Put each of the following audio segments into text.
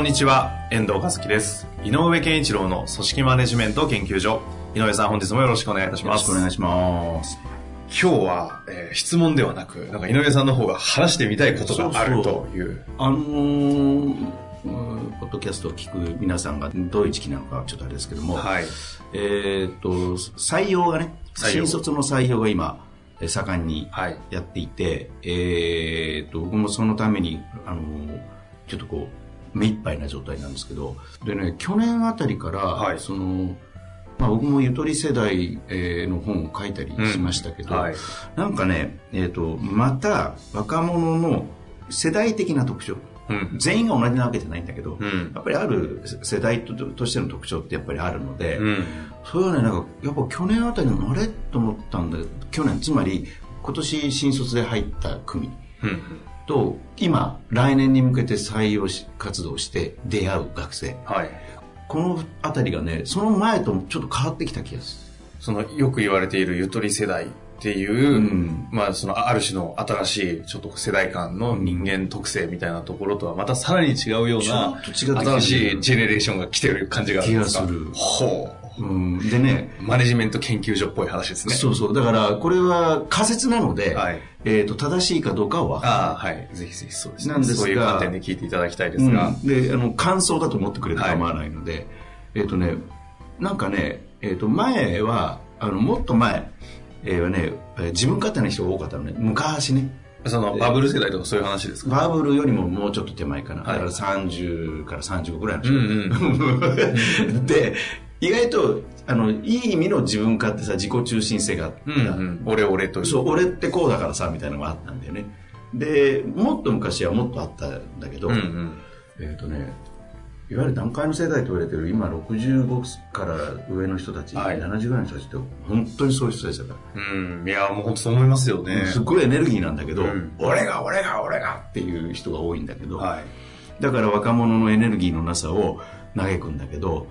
こんにちは、遠藤和樹です。井上健一郎の組織マネジメント研究所。井上さん、本日もよろしくお願いいたします。よろしくお願いします。今日は、えー質問ではなく、なんか井上さんの方が話してみたいことがあるという。あのー、うんポッドキャストを聞く皆さんがどういう時期なのかはちょっとあれですけども、はい。えーっと、採用がね、新卒の採用が今、え盛んにはい。やっていて、えーっと、僕もそのために、あのーちょっとこう、目いっぱいな状態なんですけど、でね、去年あたりから、はいその、まあ僕もゆとり世代えーの本を書いたりしましたけど、はい。なんかね、えっ、と、また若者の世代的な特徴、うん。全員が同じなわけじゃないんだけど、うん。やっぱりある世代ととしての特徴ってやっぱりあるので、うん。それはね、なんか、やっぱ去年あたりのあれと思ったんだけど、去年、つまり今年新卒で入った組うん。と、今、来年に向けて採用し活動して出会う学生。はい。このあたりがね、その前とちょっと変わってきた気がすその、よく言われているゆとり世代っていう、うんまあ、その、ある種の新しい、ちょっと世代間の人間特性みたいなところとは、またさらに違うような新しいジェネレーションが来てる感じがあるんですか気がするほう。る。うん、でね、マネジメント研究所っぽい話ですね。そうそう。だから、これは仮説なので、はいえっ、と、正しいかどうかは、ああ、はい。ぜひぜひそうですね。なんですがそういう観点で聞いていただきたいでうんすが。で、あの、感想だと思ってくれて構わないので、えっ、とね、なんかね、えっ、と、前は、あの、もっと前、えーはね、えー自分勝手な人が多かったのね。昔ね。その、バブル世代とかそういう話ですか？バブルよりももうちょっと手前かな。はいだから30から35ぐらいのうん人。うん。で、意外と、あの、いい意味の自分勝手さ、自己中心性があった。うんうん。俺俺という。そう、俺ってこうだからさ、みたいなのがあったんだよね。で、もっと昔はもっとあったんだけど、うんうん。えっ、とね、いわゆる段階の世代と言われてる今65から上の人たち、はい70ぐらいの人たちって本当にそういう人たちだから、うん。いや、もう本当そう思いますよね。すっごいエネルギーなんだけど、うん俺が俺が俺がっていう人が多いんだけど、はい。だから若者のエネルギーのなさを嘆くんだけど、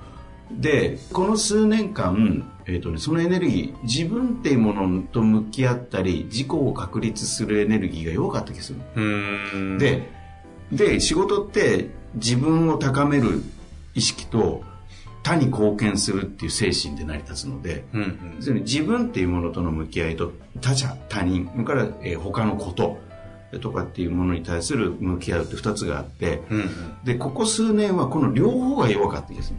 で、この数年間、えっ、とね、そのエネルギー、自分っていうものと向き合ったり、自己を確立するエネルギーが弱かった気がする。で、で、仕事って自分を高める意識と他に貢献するっていう精神で成り立つので、うんうん。自分っていうものとの向き合いと他者、他人、それから、えー他のこととかっていうものに対する向き合うって二つがあって、うんうん。で、ここ数年はこの両方が弱かったですね。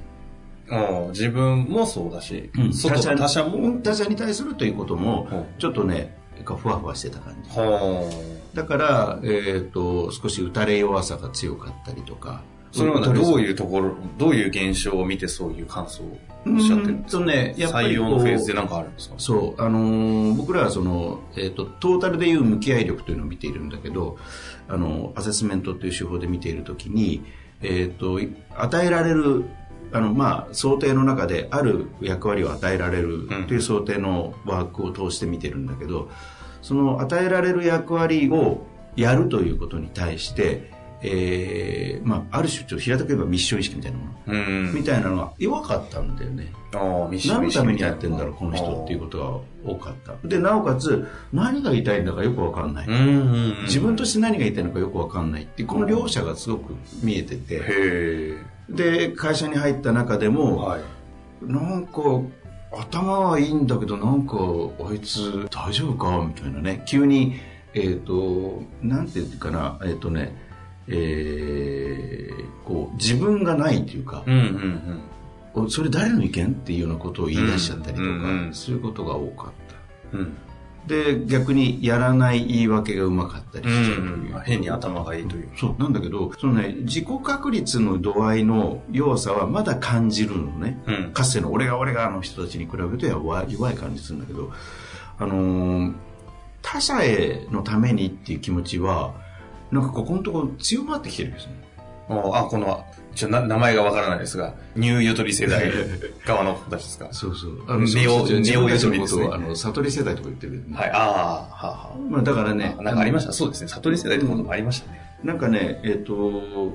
自分もそうだし、外他者他者も、他者に対するということもうん、ちょっとね、ふわふわしてた感じ。はだから、えっ、と、少し打たれ弱さが強かったりとか。あ。それはどういうところ、どういう現象を見てそういう感想をおっしゃってるんですか？ねやっぱり採用のフェーズで何かあるんですか？そう、あのー僕らはその、えっ、と、トータルでいう向き合い力というのを見ているんだけど、あの、アセスメントという手法で見ているときに、えっ、と、与えられる、あの、まあ、想定の中である役割を与えられるという想定のワークを通して見てるんだけど、その与えられる役割をやるということに対して、えーまあ、ある種、ちょっと平たく言えばミッション意識みたいなもの、うん。みたいなのが弱かったんだよね。何のためにやってんだろう、この人っていうことが多かった。で、なおかつ、何が言いたいんだかよくわかんない。自分として何が言いたいのかよくわかんないってこの両者がすごく見えてて。で、会社に入った中でも、はい。なんか、頭はいいんだけど、なんか、あいつ大丈夫か？みたいなね。急に、えっ、と、なんていうかな、えっ、とね、えーこう、自分がないというか、うんうんおそれ誰の意見っていうようなことを言い出しちゃったりとか、うんうんうんそういうことが多かった。うん。うん。で、逆にやらない言い訳がうまかったりしちゃうという。うん。変に頭がいいという。そう、なんだけど、そのね、自己確立の度合いの弱さはまだ感じるのね。うん。かつての俺が俺がの人たちに比べると弱い弱い感じするんだけど、あのー他者へのためにっていう気持ちは、なんかここのところ強まってきてるんですね。おあ、この、ちょな名前がわからないですが、ニューゆとり世代 側の子たちですか？そうそう。ネオそうそうネオ自分たちのゆとりですねあの、悟り世代とか言ってる、ね。はい、ああ、はあ、はまあだからあ。ね。あなんかありました？そうですね。悟り世代ってこともありましたね。なんかね、えっ、と、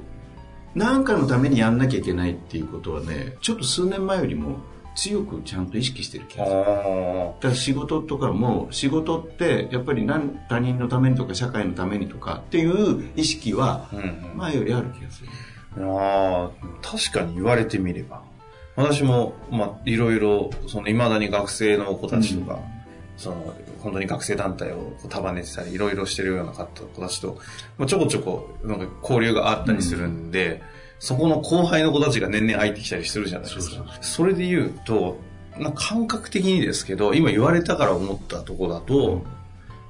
なんかのためにやんなきゃいけないっていうことはね、ちょっと数年前よりも強くちゃんと意識してる気がする。だ仕事とかも、仕事ってやっぱり何他人のためにとか社会のためにとかっていう意識は。前よりある気がする。ああ、確かに言われてみれば。私も、まあ、いろいろ、その、未だに学生の子たちとか、その、本当に学生団体を束ねてたり、いろいろしてるような子たちと、まあ、ちょこちょこ、なんか交流があったりするんで、そこの後輩の子たちが年々入ってきたりするじゃないですか。それで言うと、なんか感覚的にですけど、今言われたから思ったとこだと、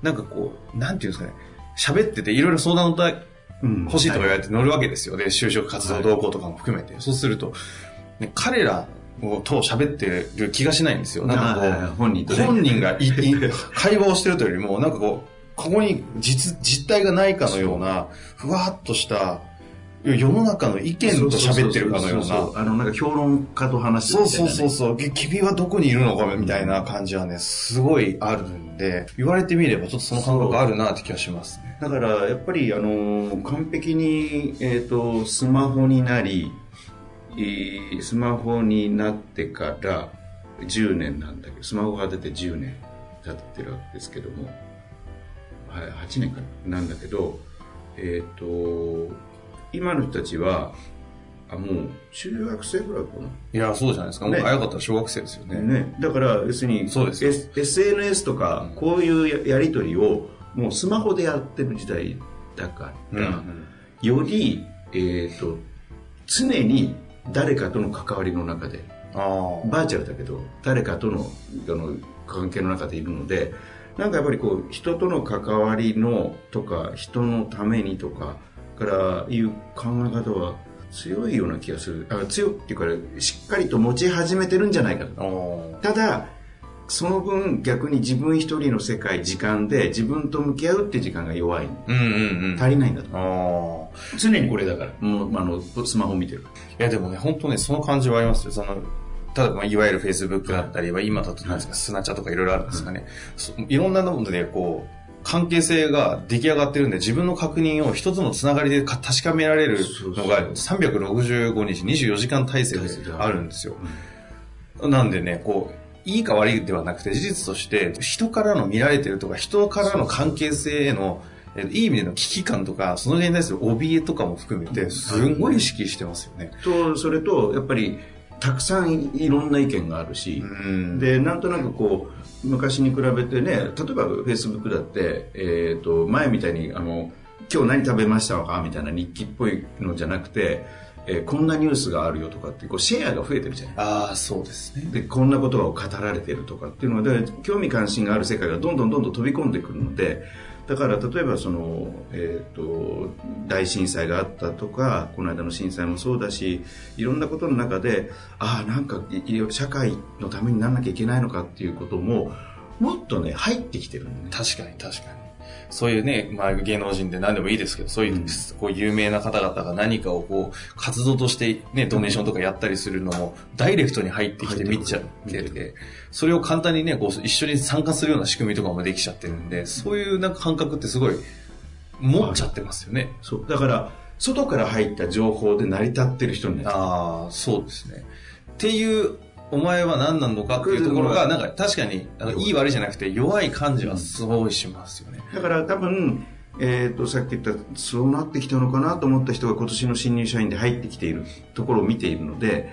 なんかこう、なんていうんですかね、喋ってていろいろ相談の欲しいとか言われて乗るわけですよ。で、就職活動動向とかも含めて。そうすると、ね、彼らと喋ってる気がしないんですよ。なんかこう、ああ本人本人がいい会話をしてるというよりも、なんかこう、ここに実実体がないかのような、ふわっとした、世の中の意見と喋ってるかのような。そそそ、あの、なんか評論家と話してそうるみたいな、ね。そうそうそう、き君はどこにいるのかみたいな感じはね、すごいあるんで、言われてみればちょっとその感覚あるなって気がしますね。だから、やっぱり、あの、完璧に、えっ、と、スマホになり、えースマホになってから10年なんだけど、スマホが出て10年経ってるわけですけども、はい、8年かな。なんだけど、えっ、と、今の人たちは、あ、もう、中学生ぐらいかな。いや、そうじゃないですか。もうね早かったら小学生ですよね。ね、だから要するにそうですよ S- SNS とかこういうややり取りをもうスマホでやってる時代だから、うんうんより、えー、と常に誰かとの関わりの中でああ。バーチャルだけど誰かとのあの関係の中でいるのでなんかやっぱりこう人との関わりのとか人のためにとかからいう考え方は強いような気がするあ強いっていうかしっかりと持ち始めてるんじゃないかとあただその分逆に自分一人の世界時間で自分と向き合うって時間が弱いあ。うんうんうん。足りないんだと。常にこれだからもうあのスマホ見てるいや、でもね、本当ね、その感じはありますよ。その、ただ、まあ、いわゆる Facebook だったりは、今だとなんですか、スナチャとかいろいろあるんですかね。そいろんなので、こう、関係性が出来上がってるんで、自分の確認を一つのつながりでか確かめられるのが、365日、24時間体制であるんですよ。なんでね、こう、いいか悪いではなくて、事実として、人からの見られてるとか、人からの関係性への、えいい意味での危機感とか、その辺に対する怯えとかも含めて、すんごい意識してますよね。とそれとやっぱりたくさんいろんな意見があるし、うん。でなんとなくこう昔に比べてね例えばフェイスブックだって、えー、と前みたいにあの「今日何食べましたか?」みたいな日記っぽいのじゃなくて、えーこんなニュースがあるよとかってこうシェアが増えてるじゃない？ああ、そうですね。でこんなことが語られてるとかっていうので興味関心がある世界がどんどんどんどん飛び込んでくるのでだから例えばその、えー、と大震災があったとかこの間の震災もそうだしいろんなことの中でああなんか社会のためにならなきゃいけないのかっていうことももっとね入ってきてるのね。確かに確かに。そういうね、まあ芸能人で何でもいいですけど、そういう、うん。こう有名な方々が何かをこう、活動としてね、ドネーションとかやったりするのも、ダイレクトに入ってきて見ちゃって見てて、それを簡単にね、こう、一緒に参加するような仕組みとかもできちゃってるんで、そういうなんか感覚ってすごい、持っちゃってますよね。そう。だから外から入った情報で成り立ってる人になっちゃう。ああ、そうですね。っていう、お前は何なのかっていうところが、なんか確かに、あのいい悪いじゃなくて、弱い感じはすごいしますよね。だから多分、えー、とさっき言ったそうなってきたのかなと思った人が今年の新入社員で入ってきているところを見ているので、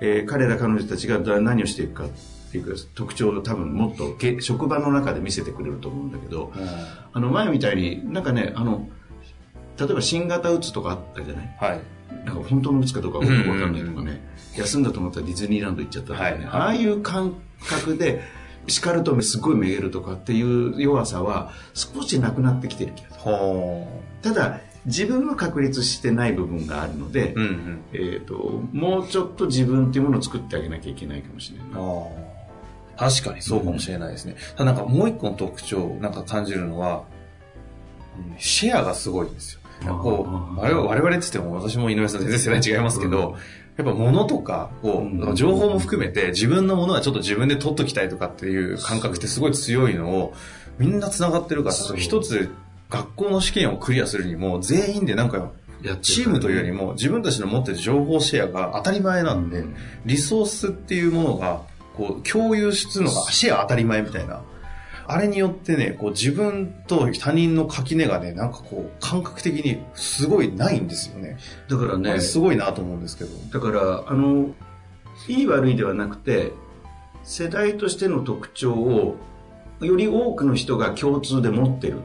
えー彼ら彼女たちがだ何をしていくかっていうか特徴を多分もっとけ職場の中で見せてくれると思うんだけどあの前みたいになんかねあの例えば新型うつとかあったじゃない？はい。なんか本当のうつかどうかわかんないとかね、休んだと思ったらディズニーランド行っちゃったとかね、はいああいう感覚で叱るとすごいめげるとかっていう弱さは少しなくなってきてる気がするほただ自分は確立してない部分があるので、う。うんうん。えー、ともうちょっと自分っていうものを作ってあげなきゃいけないかもしれない。確かにそうかもしれないですね。ただなんかもう一個の特徴、なんか感じるのは、うんシェアがすごいんですよ。こう、我々、我々って言っても私も井上さん全然世代違いますけど、やっぱ物とかを、情報も含めて自分のものはちょっと自分で取っときたいとかっていう感覚ってすごい強いのを、みんな繋がってるから、一つ学校の試験をクリアするにも全員でなんかチームというよりも自分たちの持ってる情報シェアが当たり前なんで、リソースっていうものがこう共有するのがシェア当たり前みたいな。あれによってね、こう自分と他人の垣根がね、なんかこう感覚的にすごいないんですよね。だからね、すごいなと思うんですけど。だから、あの、いい悪いではなくて、世代としての特徴をより多くの人が共通で持ってる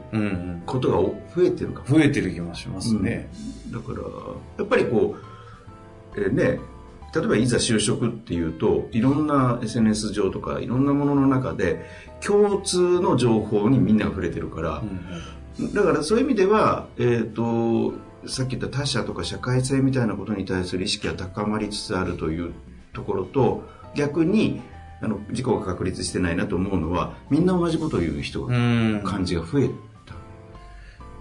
ことが増えてるかも、増えてる気もしますね、うん、だからやっぱりこう、えー、ね例えばいざ就職っていうといろんな SNS 上とかいろんなものの中で共通の情報にみんなが触れてるから、うん、だからそういう意味では、えーと、さっき言った他者とか社会性みたいなことに対する意識が高まりつつあるというところと逆にあの事故が確立してないなと思うのはみんな同じことを言う人が感じが増えた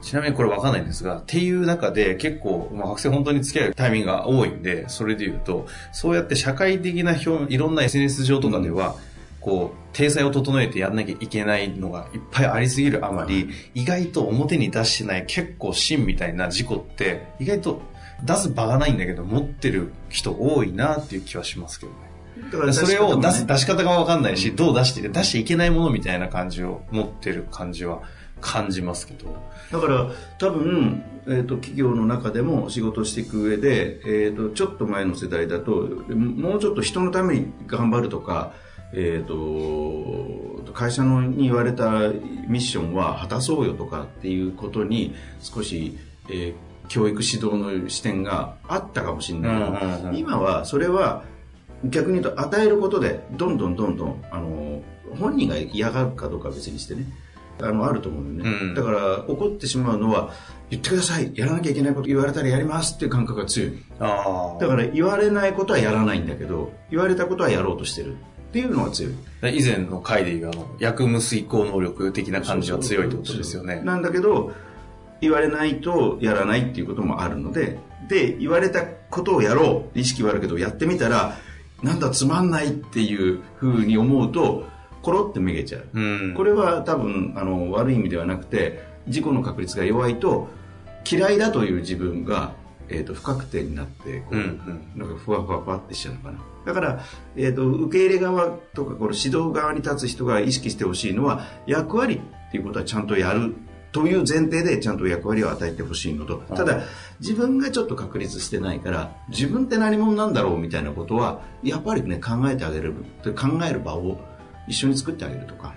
ちなみにこれ分かんないんですがっていう中で結構、まあ、学生本当に付き合うタイミングが多いんでそれで言うとそうやって社会的な表いろんな SNS 上とかでは、うん、こう体裁を整えてやんなきゃいけないのがいっぱいありすぎるあまり、意外と表に出してない結構芯みたいな事故って意外と出す場がないんだけど持ってる人多いなっていう気はしますけどね。だからそれを出す、出し方がわかんないし、どう出して、出しちゃいけないものみたいな感じを持ってる感じは感じますけど。だから多分、えーと、企業の中でも仕事していく上で、えーと、ちょっと前の世代だともうちょっと人のために頑張るとか、えーと、会社のに言われたミッションは果たそうよとかっていうことに少し、えー、教育指導の視点があったかもしれない。けど、今はそれは逆に言うと与えることでどんどんどんどんあの本人が嫌がるかどうかは別にしてねあのあると思うんだよね、うん、だから怒ってしまうのは言ってください。やらなきゃいけないこと言われたらやりますっていう感覚が強い。だから言われないことはやらないんだけど言われたことはやろうとしてる。っていうのが強い。以前の回でいうあの役務遂行能力的な感じは強いってことですよね。なんだけど言われないとやらないっていうこともあるのでで言われたことをやろう。意識はあるけどやってみたらなんだつまんないっていうふうに思うとコロってめげちゃう、うん、これは多分あの悪い意味ではなくて事故の確率が弱いと嫌いだという自分が、えーと、不確定になってこう、うんうん、なんかふわふわふわってしちゃうのかな。だから、えーと、受け入れ側とかこの指導側に立つ人が意識してほしいのは役割っていうことはちゃんとやるという前提でちゃんと役割を与えてほしいのと、ただ、自分がちょっと確立してないから、自分って何者なんだろうみたいなことは、やっぱりね、考えてあげる、考える場を一緒に作ってあげるとか、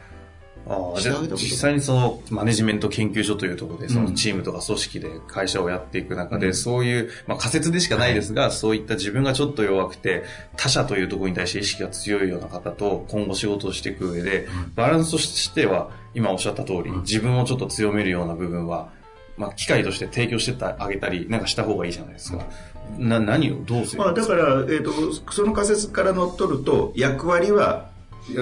ああ、じゃあ実際にそのマネジメント研究所というところで、そのチームとか組織で会社をやっていく中で、そういう、まあ仮説でしかないですが、そういった自分がちょっと弱くて、他者というところに対して意識が強いような方と今後仕事をしていく上で、バランスとしては、今おっしゃった通り、自分をちょっと強めるような部分は、まあ、機械として提供してあげたり、なんかした方がいいじゃないですか。な、何をどうするまあ、だから、えっ、ー、と、その仮説から乗っ取ると、役割は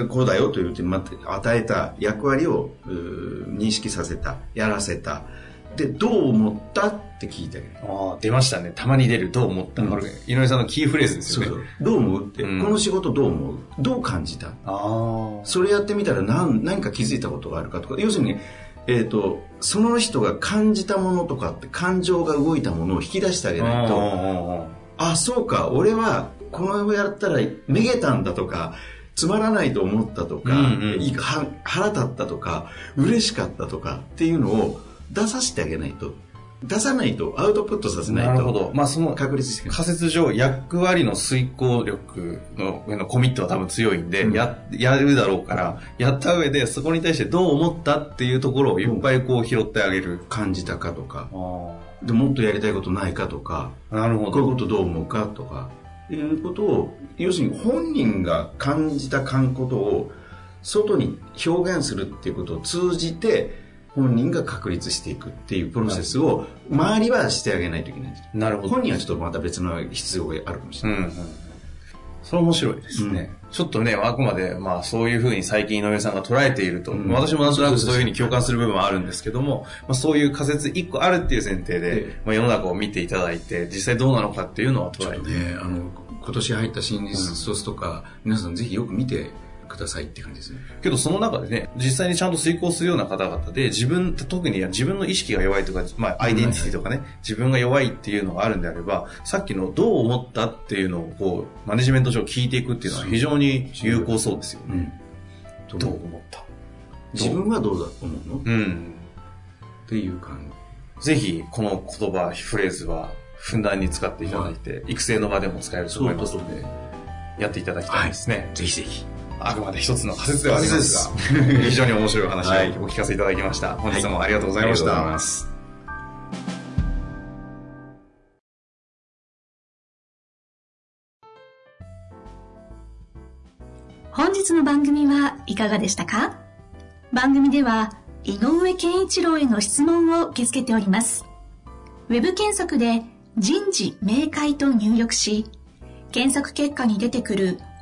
こうだよというま与えた役割を認識させたやらせた。でどう思ったって聞いてある。ああ出ましたね。たまに出るどう思った、うん、井上さんのキーフレーズですよね。そうそう。どう思うって、うん、この仕事どう思う？どう感じた？あそれやってみたら何何か気づいたことがあるかとか。要するにえーと、その人が感じたものとかって感情が動いたものを引き出してあげないと。あそうか。俺はこのやったらめげたんだとかつまらないと思ったとか、うんうん、腹立ったとか嬉しかったとかっていうのを出させてあげないと。出さないとアウトプットさせないと。なるほど、まあ、その確率仮説上役割の遂行力ののコミットは多分強いんで、うん、ややるだろうからやった上でそこに対してどう思ったっていうところをいっぱいこう拾ってあげる、感じたかとか。でもっとやりたいことないかとか。なるほど。こういうことどう思うかとかいうことを要するに本人が感じた感ことを外に表現するっていうことを通じて本人が確立していくっていうプロセスを周りはしてあげないといけないなるほど。本人はちょっとまた別の必要があるかもしれない、うんうん、それ面白いですね。うん、ちょっとね、あくまで、まあそういうふうに最近井上さんが捉えていると、うん、私もなんとなくそういうふうに共感する部分はあるんですけども、まあそういう仮説一個あるっていう前提で、まあ世の中を見ていただいて、実際どうなのかっていうのは捉えて。ね、あの、今年入った新リソースとか、皆さんぜひよく見てくださいって感じですね。けどその中でね、実際にちゃんと遂行するような方々で、自分、特に自分の意識が弱いとか、まあアイデンティティとかね、自分が弱いっていうのがあるんであれば、さっきのどう思ったっていうのをこう、マネジメント上聞いていくっていうのは非常に有効そうですよね。うん、どう思った？自分はどうだと思うの？うん。っていう感じ。ぜひ、この言葉、フレーズは、ふんだんに使っていただいて、育成の場でも使えると思いますので、やっていただきたいですね。ぜひぜひ。あくまで一つの仮説ではありますが、非常に面白い話をお聞かせいただきました。本日もありがとうございました。はい、ありがとうございます。本日の番組はいかがでしたか？番組では井上健一郎への質問を受け付けております。ウェブ検索で人事明快と入力し、検索結果に出てくる